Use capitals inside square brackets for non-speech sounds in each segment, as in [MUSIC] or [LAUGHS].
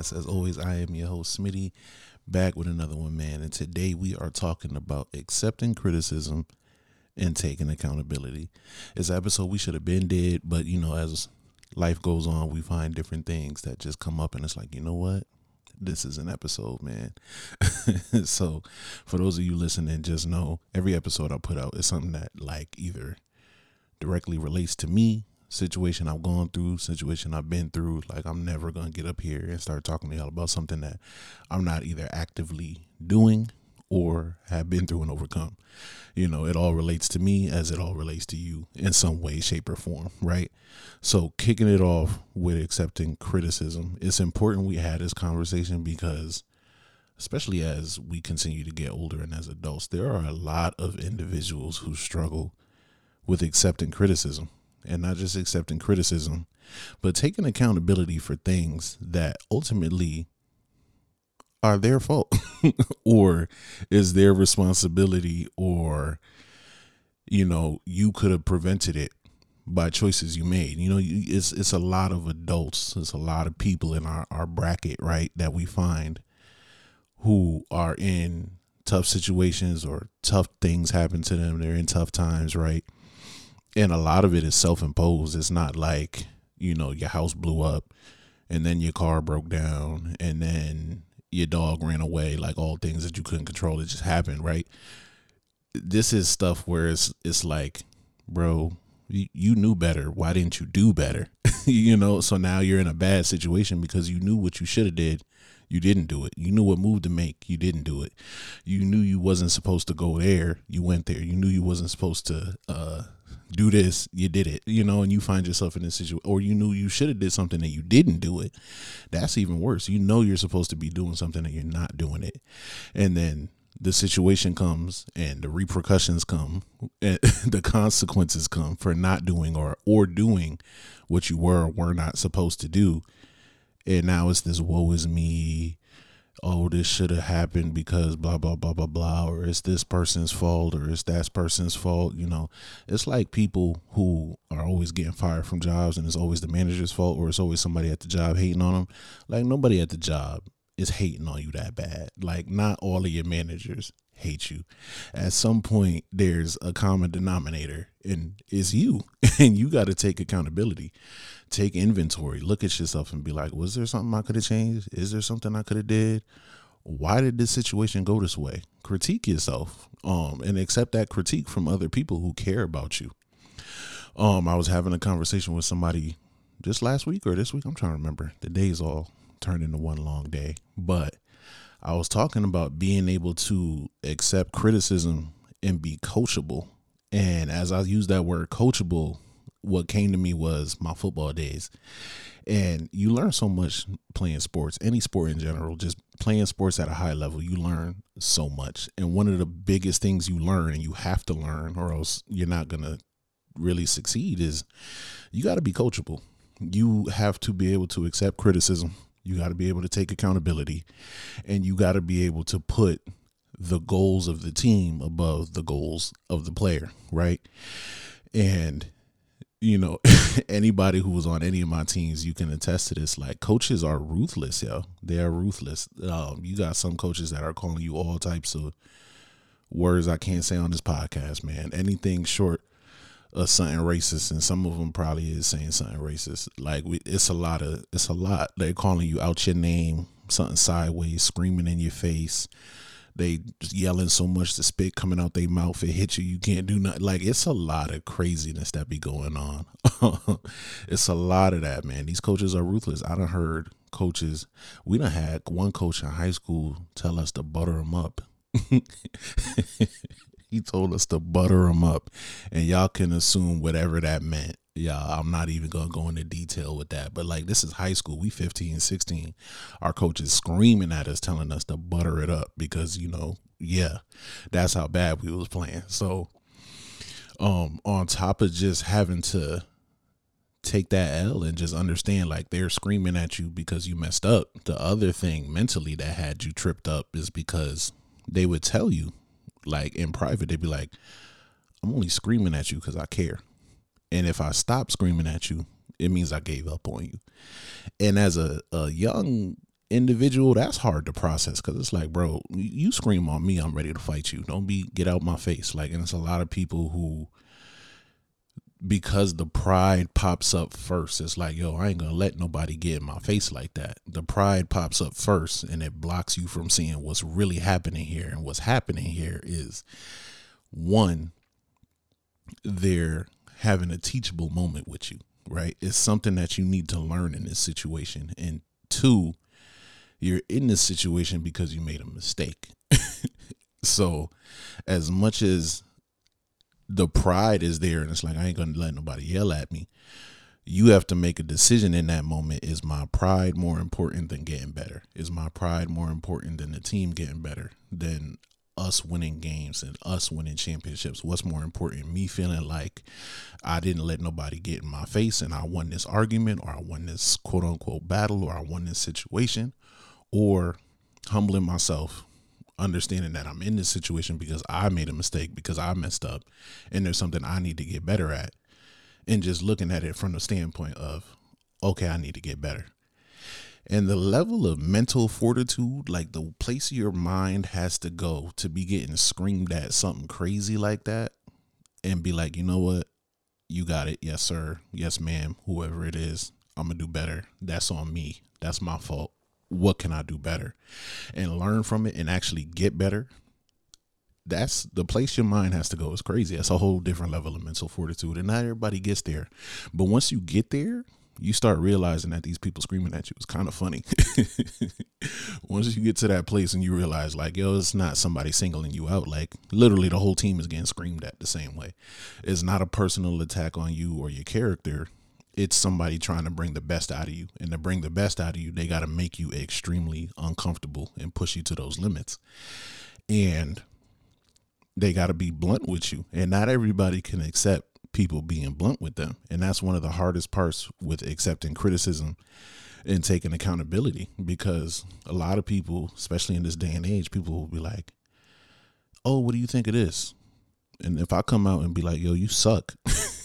podcast. As always, I am your host, Smitty, back with another one, man. And today we are talking about accepting criticism and taking accountability. This episode we should have been dead, but you know, as life goes on, we find different things that just come up, and it's like, you know what? This is an episode, man. [LAUGHS] so, for those of you listening, just know every episode I put out is something that, like, either directly relates to me situation I've gone through, situation I've been through. Like I'm never gonna get up here and start talking to y'all about something that I'm not either actively doing or have been through and overcome. You know, it all relates to me as it all relates to you in some way, shape, or form, right? So kicking it off with accepting criticism, it's important we had this conversation because especially as we continue to get older and as adults, there are a lot of individuals who struggle with accepting criticism and not just accepting criticism, but taking accountability for things that ultimately are their fault [LAUGHS] or is their responsibility or you know you could have prevented it by choices you made. You know it's it's a lot of adults it's a lot of people in our, our bracket right that we find who are in tough situations or tough things happen to them. They're in tough times right and a lot of it is self-imposed. It's not like you know your house blew up and then your car broke down and then your dog ran away like all things that you couldn't control it just happened right? This is stuff where it's it's like bro you, you knew better. Why didn't you do better? [LAUGHS] You know so now you're in a bad situation because you knew what you should have did. You didn't do it. You knew what move to make. You didn't do it. You knew you wasn't supposed to go there. You went there. You knew you wasn't supposed to uh do this, you did it, you know, and you find yourself in this situation, or you knew you should have did something and you didn't do it. That's even worse. You know you're supposed to be doing something and you're not doing it, and then the situation comes and the repercussions come, and [LAUGHS] the consequences come for not doing or or doing what you were or were not supposed to do, and now it's this woe is me oh, this should have happened because blah, blah, blah, blah, blah, or it's this person's fault or it's that person's fault. You know, it's like people who are always getting fired from jobs and it's always the manager's fault or it's always somebody at the job hating on them. Like, nobody at the job is hating on you that bad. Like, not all of your managers hate you. At some point, there's a common denominator, and it's you, [LAUGHS] and you got to take accountability take inventory, look at yourself and be like, was there something I could have changed? Is there something I could have did? Why did this situation go this way? Critique yourself um, and accept that critique from other people who care about you. Um, I was having a conversation with somebody just last week or this week. I'm trying to remember. The days all turned into one long day. But I was talking about being able to accept criticism and be coachable. And as I use that word coachable, what came to me was my football days. And you learn so much playing sports, any sport in general, just playing sports at a high level, you learn so much. And one of the biggest things you learn, and you have to learn, or else you're not going to really succeed, is you got to be coachable. You have to be able to accept criticism. You got to be able to take accountability. And you got to be able to put the goals of the team above the goals of the player, right? And you know, [LAUGHS] anybody who was on any of my teams, you can attest to this. Like coaches are ruthless, yo. They are ruthless. Um, you got some coaches that are calling you all types of words I can't say on this podcast, man. Anything short of something racist, and some of them probably is saying something racist. Like we, it's a lot of, it's a lot. They're calling you out your name, something sideways, screaming in your face. They yelling so much the spit coming out their mouth it hit you you can't do nothing. Like it's a lot of craziness that be going on. [LAUGHS] It's a lot of that man. These coaches are ruthless. I done heard coaches we done had one coach in high school tell us to butter them up [LAUGHS] he told us to butter them up. And y'all can assume whatever that meant. Yeah i'm not even gonna go into detail with that. But like this is high school. We 15 16 our coach is screaming at us telling us to butter it up because you know yeah that's how bad we was playing. So um on top of just having to take that L and just understand like they're screaming at you because you messed up. The other thing mentally that had you tripped up is because they would tell you like in private they'd be like I'm only screaming at you cuz I care. And if I stop screaming at you it means I gave up on you. And as a, a young individual, that's hard to process because it's like, bro, you scream on me, I'm ready to fight you. Don't be get out my face. Like, and it's a lot of people who because the pride pops up first. It's like, yo, I ain't gonna let nobody get in my face like that. The pride pops up first and it blocks you from seeing what's really happening here. And what's happening here is one, they're having a teachable moment with you, right? It's something that you need to learn in this situation. And two, you're in this situation because you made a mistake. [LAUGHS] so as much as the pride is there and it's like I ain't gonna let nobody yell at me. You have to make a decision in that moment. Is my pride more important than getting better? Is my pride more important than the team getting better? Than us winning games and us winning championships? What's more important? Me feeling like I didn't let nobody get in my face and I won this argument or I won this quote unquote battle or I won this situation or humbling myself understanding that I'm in this situation because I made a mistake, because I messed up, and there's something I need to get better at. And just looking at it from the standpoint of, okay, I need to get better. And the level of mental fortitude, like the place your mind has to go to be getting screamed at something crazy like that, and be like, you know what? You got it. Yes, sir. Yes, ma'am. Whoever it is, I'm going to do better. That's on me. That's my fault what can I do better and learn from it and actually get better. That's the place your mind has to go. It's crazy. That's a whole different level of mental fortitude. And not everybody gets there. But once you get there, you start realizing that these people screaming at you is kind of funny. [LAUGHS] Once you get to that place and you realize, like, yo, it's not somebody singling you out. Like, literally, the whole team is getting screamed at the same way. It's not a personal attack on you or your character it's somebody trying to bring the best out of you. And to bring the best out of you, they got to make you extremely uncomfortable and push you to those limits. And they got to be blunt with you. And not everybody can accept people being blunt with them. And that's one of the hardest parts with accepting criticism and taking accountability because a lot of people, especially in this day and age, people will be like, Oh, what do you think of this? And if I come out and be like, Yo, you suck. [LAUGHS]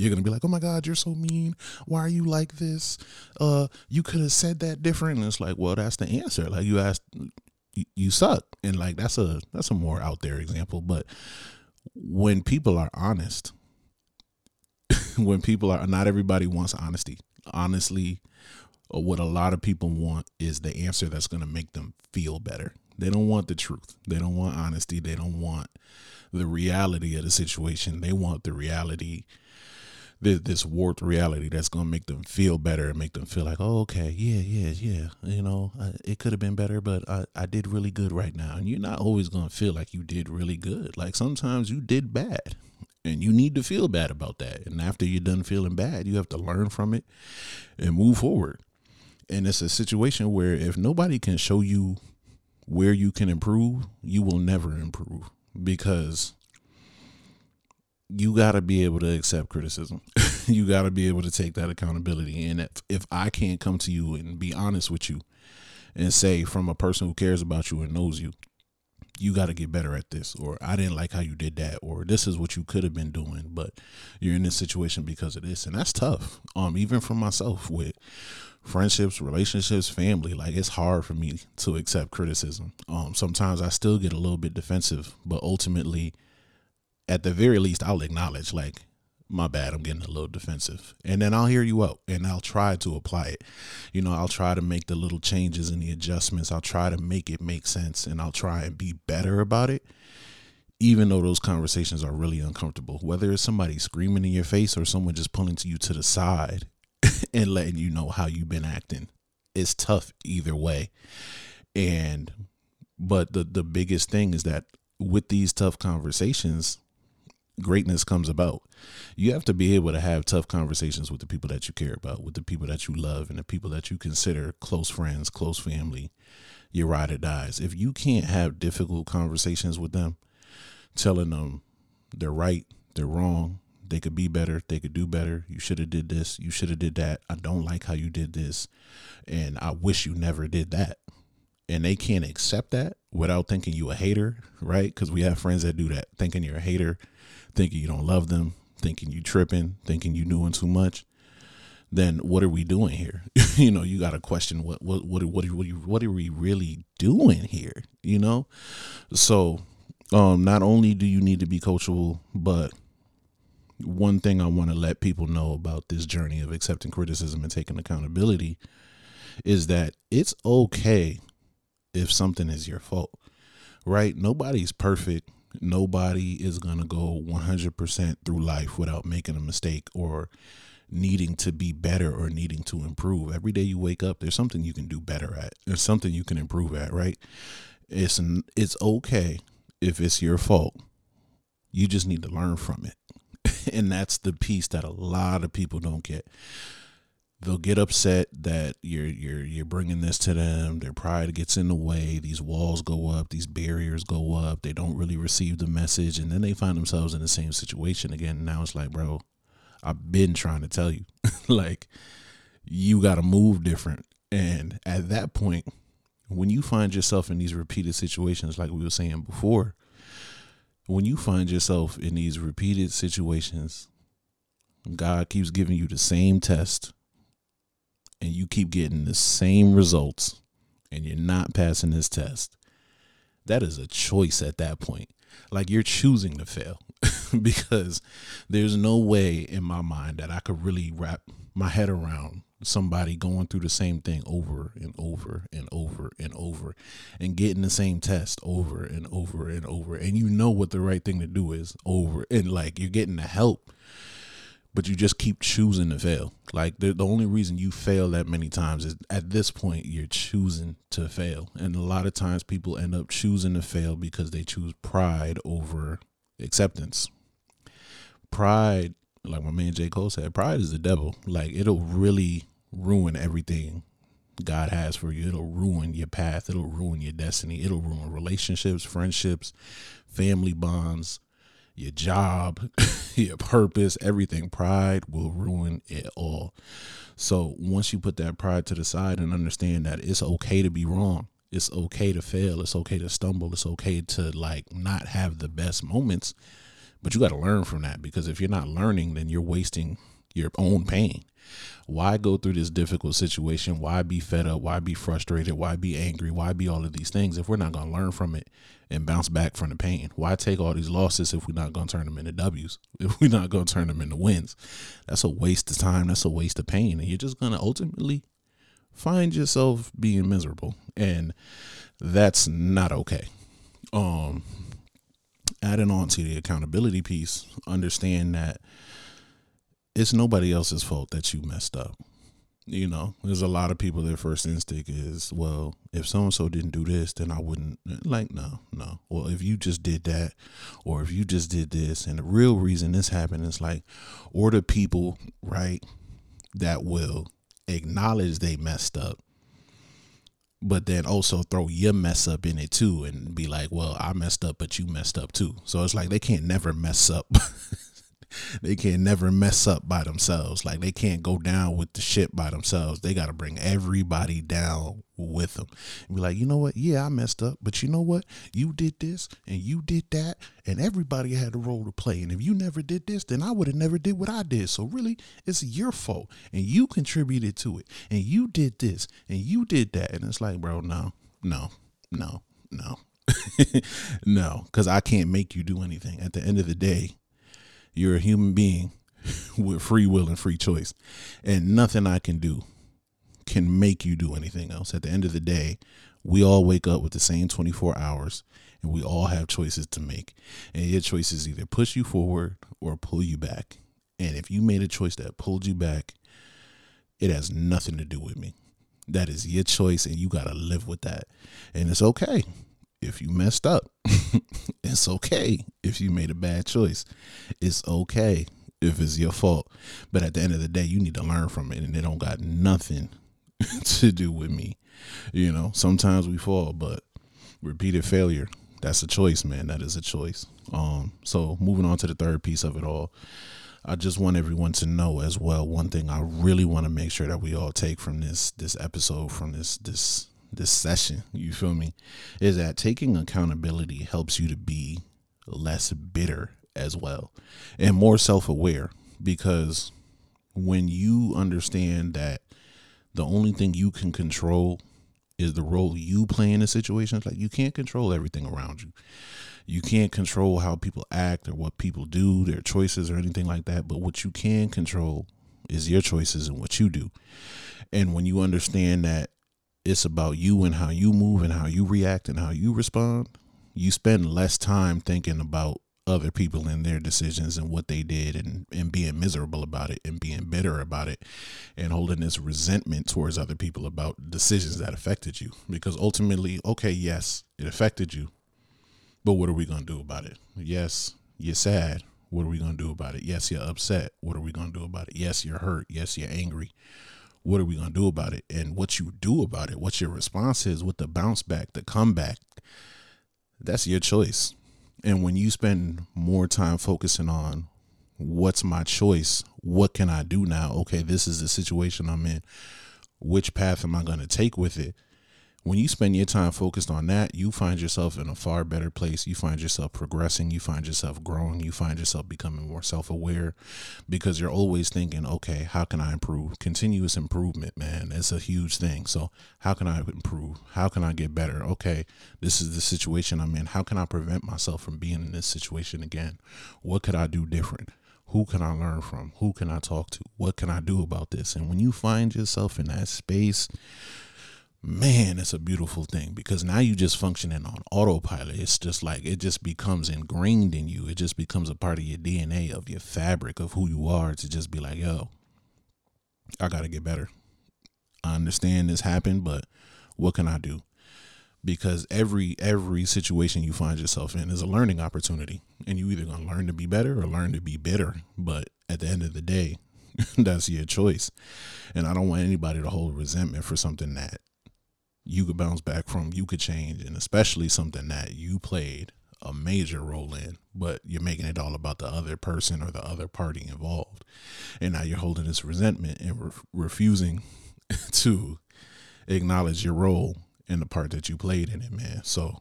you're gonna be like, "Oh my God, you're so mean. Why are you like this? Uh, you could have said that different." And it's like, well, that's the answer. Like you asked, you, you suck, and like that's a that's a more out there example. But when people are honest, [LAUGHS] when people are not everybody wants honesty. Honestly, uh, what a lot of people want is the answer that's gonna make them feel better. They don't want the truth. They don't want honesty. They don't want the reality of the situation. They want the reality this, this warped reality that's going to make them feel better and make them feel like, oh, okay, yeah, yeah, yeah. You know, I, it could have been better, but I, I did really good right now. And you're not always going to feel like you did really good. Like sometimes you did bad and you need to feel bad about that. And after you're done feeling bad, you have to learn from it and move forward. And it's a situation where if nobody can show you where you can improve, you will never improve because you got to be able to accept criticism. [LAUGHS] you got to be able to take that accountability. And if, if I can't come to you and be honest with you and say, from a person who cares about you and knows you, you got to get better at this, or I didn't like how you did that, or this is what you could have been doing, but you're in this situation because of this. And that's tough. Um, even for myself with friendships, relationships, family, like it's hard for me to accept criticism. Um, sometimes I still get a little bit defensive, but ultimately, at the very least, I'll acknowledge, like, my bad, I'm getting a little defensive. And then I'll hear you out and I'll try to apply it. You know, I'll try to make the little changes and the adjustments. I'll try to make it make sense and I'll try and be better about it, even though those conversations are really uncomfortable. Whether it's somebody screaming in your face or someone just pulling to you to the side [LAUGHS] and letting you know how you've been acting, it's tough either way. And, but the, the biggest thing is that with these tough conversations, greatness comes about. You have to be able to have tough conversations with the people that you care about, with the people that you love, and the people that you consider close friends, close family, your ride or dies. If you can't have difficult conversations with them, telling them they're right, they're wrong, they could be better, they could do better, you should have did this, you should have did that. I don't like how you did this, and I wish you never did that. And they can't accept that without thinking you a hater, right? Because we have friends that do that, thinking you're a hater thinking you don't love them, thinking you tripping, thinking you doing too much. then what are we doing here? [LAUGHS] you know, you got to question what what what what are, what are, what are we really doing here? You know, so um, not only do you need to be coachable, but one thing I want to let people know about this journey of accepting criticism and taking accountability is that it's okay if something is your fault, right? Nobody's perfect. Nobody is going to go 100% through life without making a mistake or needing to be better or needing to improve. Every day you wake up, there's something you can do better at. There's something you can improve at, right? It's it's okay if it's your fault. You just need to learn from it. [LAUGHS] and that's the piece that a lot of people don't get. They'll get upset that you're you're you're bringing this to them. Their pride gets in the way. These walls go up. These barriers go up. They don't really receive the message, and then they find themselves in the same situation again. Now it's like, bro, I've been trying to tell you, [LAUGHS] like, you got to move different. And at that point, when you find yourself in these repeated situations, like we were saying before, when you find yourself in these repeated situations, God keeps giving you the same test and you keep getting the same results and you're not passing this test. That is a choice at that point. Like you're choosing to fail. [LAUGHS] because there's no way in my mind that I could really wrap my head around somebody going through the same thing over and over and over and over and getting the same test over and over and over and you know what the right thing to do is over and like you're getting the help but you just keep choosing to fail like the, the only reason you fail that many times is at this point you're choosing to fail and a lot of times people end up choosing to fail because they choose pride over acceptance pride, like my man J. Cole said, pride is the devil. Like it'll really ruin everything God has for you. It'll ruin your path. It'll ruin your destiny. It'll ruin relationships, friendships, family bonds, your job, [LAUGHS] your purpose, everything. Pride will ruin it all. So once you put that pride to the side and understand that it's okay to be wrong, it's okay to fail, it's okay to stumble, it's okay to like not have the best moments but you got to learn from that because if you're not learning, then you're wasting your own pain. Why go through this difficult situation? Why be fed up? Why be frustrated? Why be angry? Why be all of these things if we're not going to learn from it and bounce back from the pain? Why take all these losses if we're not going to turn them into W's? [LAUGHS] If we're not going to turn them into wins? That's a waste of time. That's a waste of pain. And you're just going to ultimately find yourself being miserable. And that's not okay. Um, adding on to the accountability piece, understand that it's nobody else's fault that you messed up. You know, there's a lot of people their first instinct is, well, if so and so didn't do this, then I wouldn't like no, no. Well, if you just did that, or if you just did this, and the real reason this happened is like, or the people, right, that will acknowledge they messed up but then also throw your mess up in it too and be like, well, I messed up, but you messed up too. So it's like they can't never mess up. [LAUGHS] they can never mess up by themselves. Like they can't go down with the shit by themselves. They got to bring everybody down with them. And be like, you know what? Yeah, I messed up, but you know what? You did this and you did that, and everybody had a role to play. And if you never did this, then I would have never did what I did. So really, it's your fault, and you contributed to it, and you did this and you did that. And it's like, bro, no, no, no, no. [LAUGHS] no, because I can't make you do anything. At the end of the day, you're a human being [LAUGHS] with free will and free choice. And nothing I can do can make you do anything else. At the end of the day, we all wake up with the same 24 hours and we all have choices to make. And your choices either push you forward or pull you back. And if you made a choice that pulled you back, it has nothing to do with me. That is your choice and you got to live with that. And it's okay if you messed up. [LAUGHS] it's okay if you made a bad choice. It's okay if it's your fault. But at the end of the day, you need to learn from it and it don't got nothing [LAUGHS] to do with me. You know, sometimes we fall, but repeated failure, that's a choice, man. That is a choice. Um, so moving on to the third piece of it all. I just want everyone to know as well. One thing I really want to make sure that we all take from this this episode, from this this this session, you feel me, is that taking accountability helps you to be less bitter as well and more self aware because When you understand that the only thing you can control is the role you play in a situation, like you can't control everything around you. You can't control how people act or what people do, their choices or anything like that. But what you can control is your choices and what you do. And when you understand that it's about you and how you move and how you react and how you respond, you spend less time thinking about other people and their decisions and what they did and, and being miserable about it and being bitter about it and holding this resentment towards other people about decisions that affected you. Because ultimately, okay, yes, it affected you. But what are we going to do about it? Yes, you're sad. What are we going to do about it? Yes, you're upset. What are we going to do about it? Yes, you're hurt. Yes, you're angry. What are we going to do about it? And what you do about it, what your response is, with the bounce back, the comeback, that's your choice. And when you spend more time focusing on what's my choice, what can I do now? Okay, this is the situation I'm in. Which path am I going to take with it? When you spend your time focused on that, you find yourself in a far better place. You find yourself progressing. You find yourself growing. You find yourself becoming more self aware because you're always thinking, okay, how can I improve? Continuous improvement, man, it's a huge thing. So, how can I improve? How can I get better? Okay, this is the situation I'm in. How can I prevent myself from being in this situation again? What could I do different? Who can I learn from? Who can I talk to? What can I do about this? And when you find yourself in that space, man, it's a beautiful thing because now you just functioning on autopilot. It's just like it just becomes ingrained in you. It just becomes a part of your DNA, of your fabric, of who you are to just be like, yo, I got to get better. I understand this happened, but what can I do? Because every every situation you find yourself in is a learning opportunity, and you either gonna learn to be better or learn to be bitter. But at the end of the day, [LAUGHS] that's your choice. And I don't want anybody to hold resentment for something that you could bounce back from, you could change, and especially something that you played a major role in, but you're making it all about the other person or the other party involved. And now you're holding this resentment and re- refusing [LAUGHS] to acknowledge your role in the part that you played in it, man. So,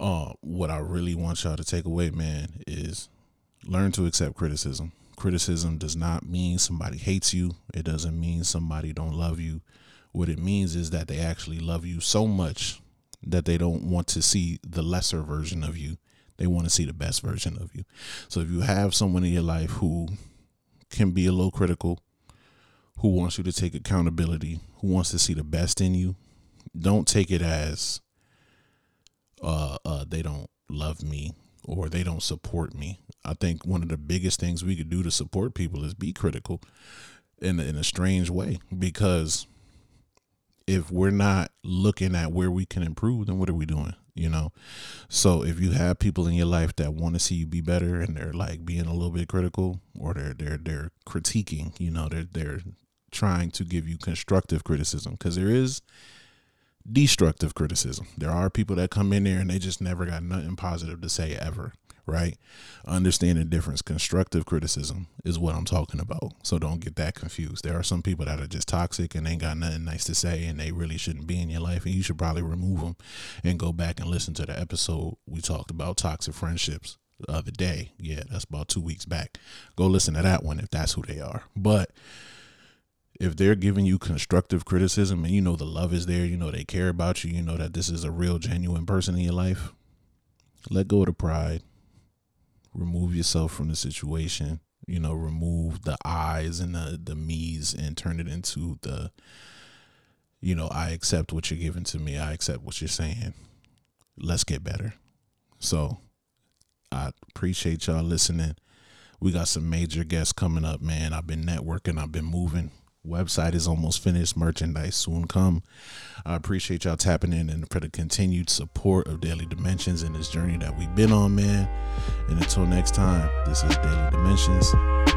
uh, what I really want y'all to take away, man, is learn to accept criticism. Criticism does not mean somebody hates you. It doesn't mean somebody don't love you. What it means is that they actually love you so much that they don't want to see the lesser version of you. They want to see the best version of you. So if you have someone in your life who can be a little critical, who wants you to take accountability, who wants to see the best in you, don't take it as uh, uh, they don't love me or they don't support me. I think one of the biggest things we could do to support people is be critical in in a strange way because if we're not looking at where we can improve, then what are we doing? You know? So if you have people in your life that want to see you be better and they're like being a little bit critical or they're they're they're critiquing, you know, they're they're trying to give you constructive criticism because there is destructive criticism. There are people that come in there and they just never got nothing positive to say ever right? Understand the difference. Constructive criticism is what I'm talking about. So don't get that confused. There are some people that are just toxic and ain't got nothing nice to say and they really shouldn't be in your life. And you should probably remove them and go back and listen to the episode we talked about toxic friendships the other day. Yeah, that's about two weeks back. Go listen to that one if that's who they are. But if they're giving you constructive criticism and you know the love is there, you know they care about you, you know that this is a real genuine person in your life, let go of the pride remove yourself from the situation you know remove the eyes and the the me's and turn it into the you know i accept what you're giving to me i accept what you're saying. Let's get better. So i appreciate y'all listening. We got some major guests coming up man. I've been networking i've been moving Website is almost finished. Merchandise soon come. I appreciate y'all tapping in and for the continued support of Daily Dimensions in this journey that we've been on, man. And until next time, this is Daily Dimensions.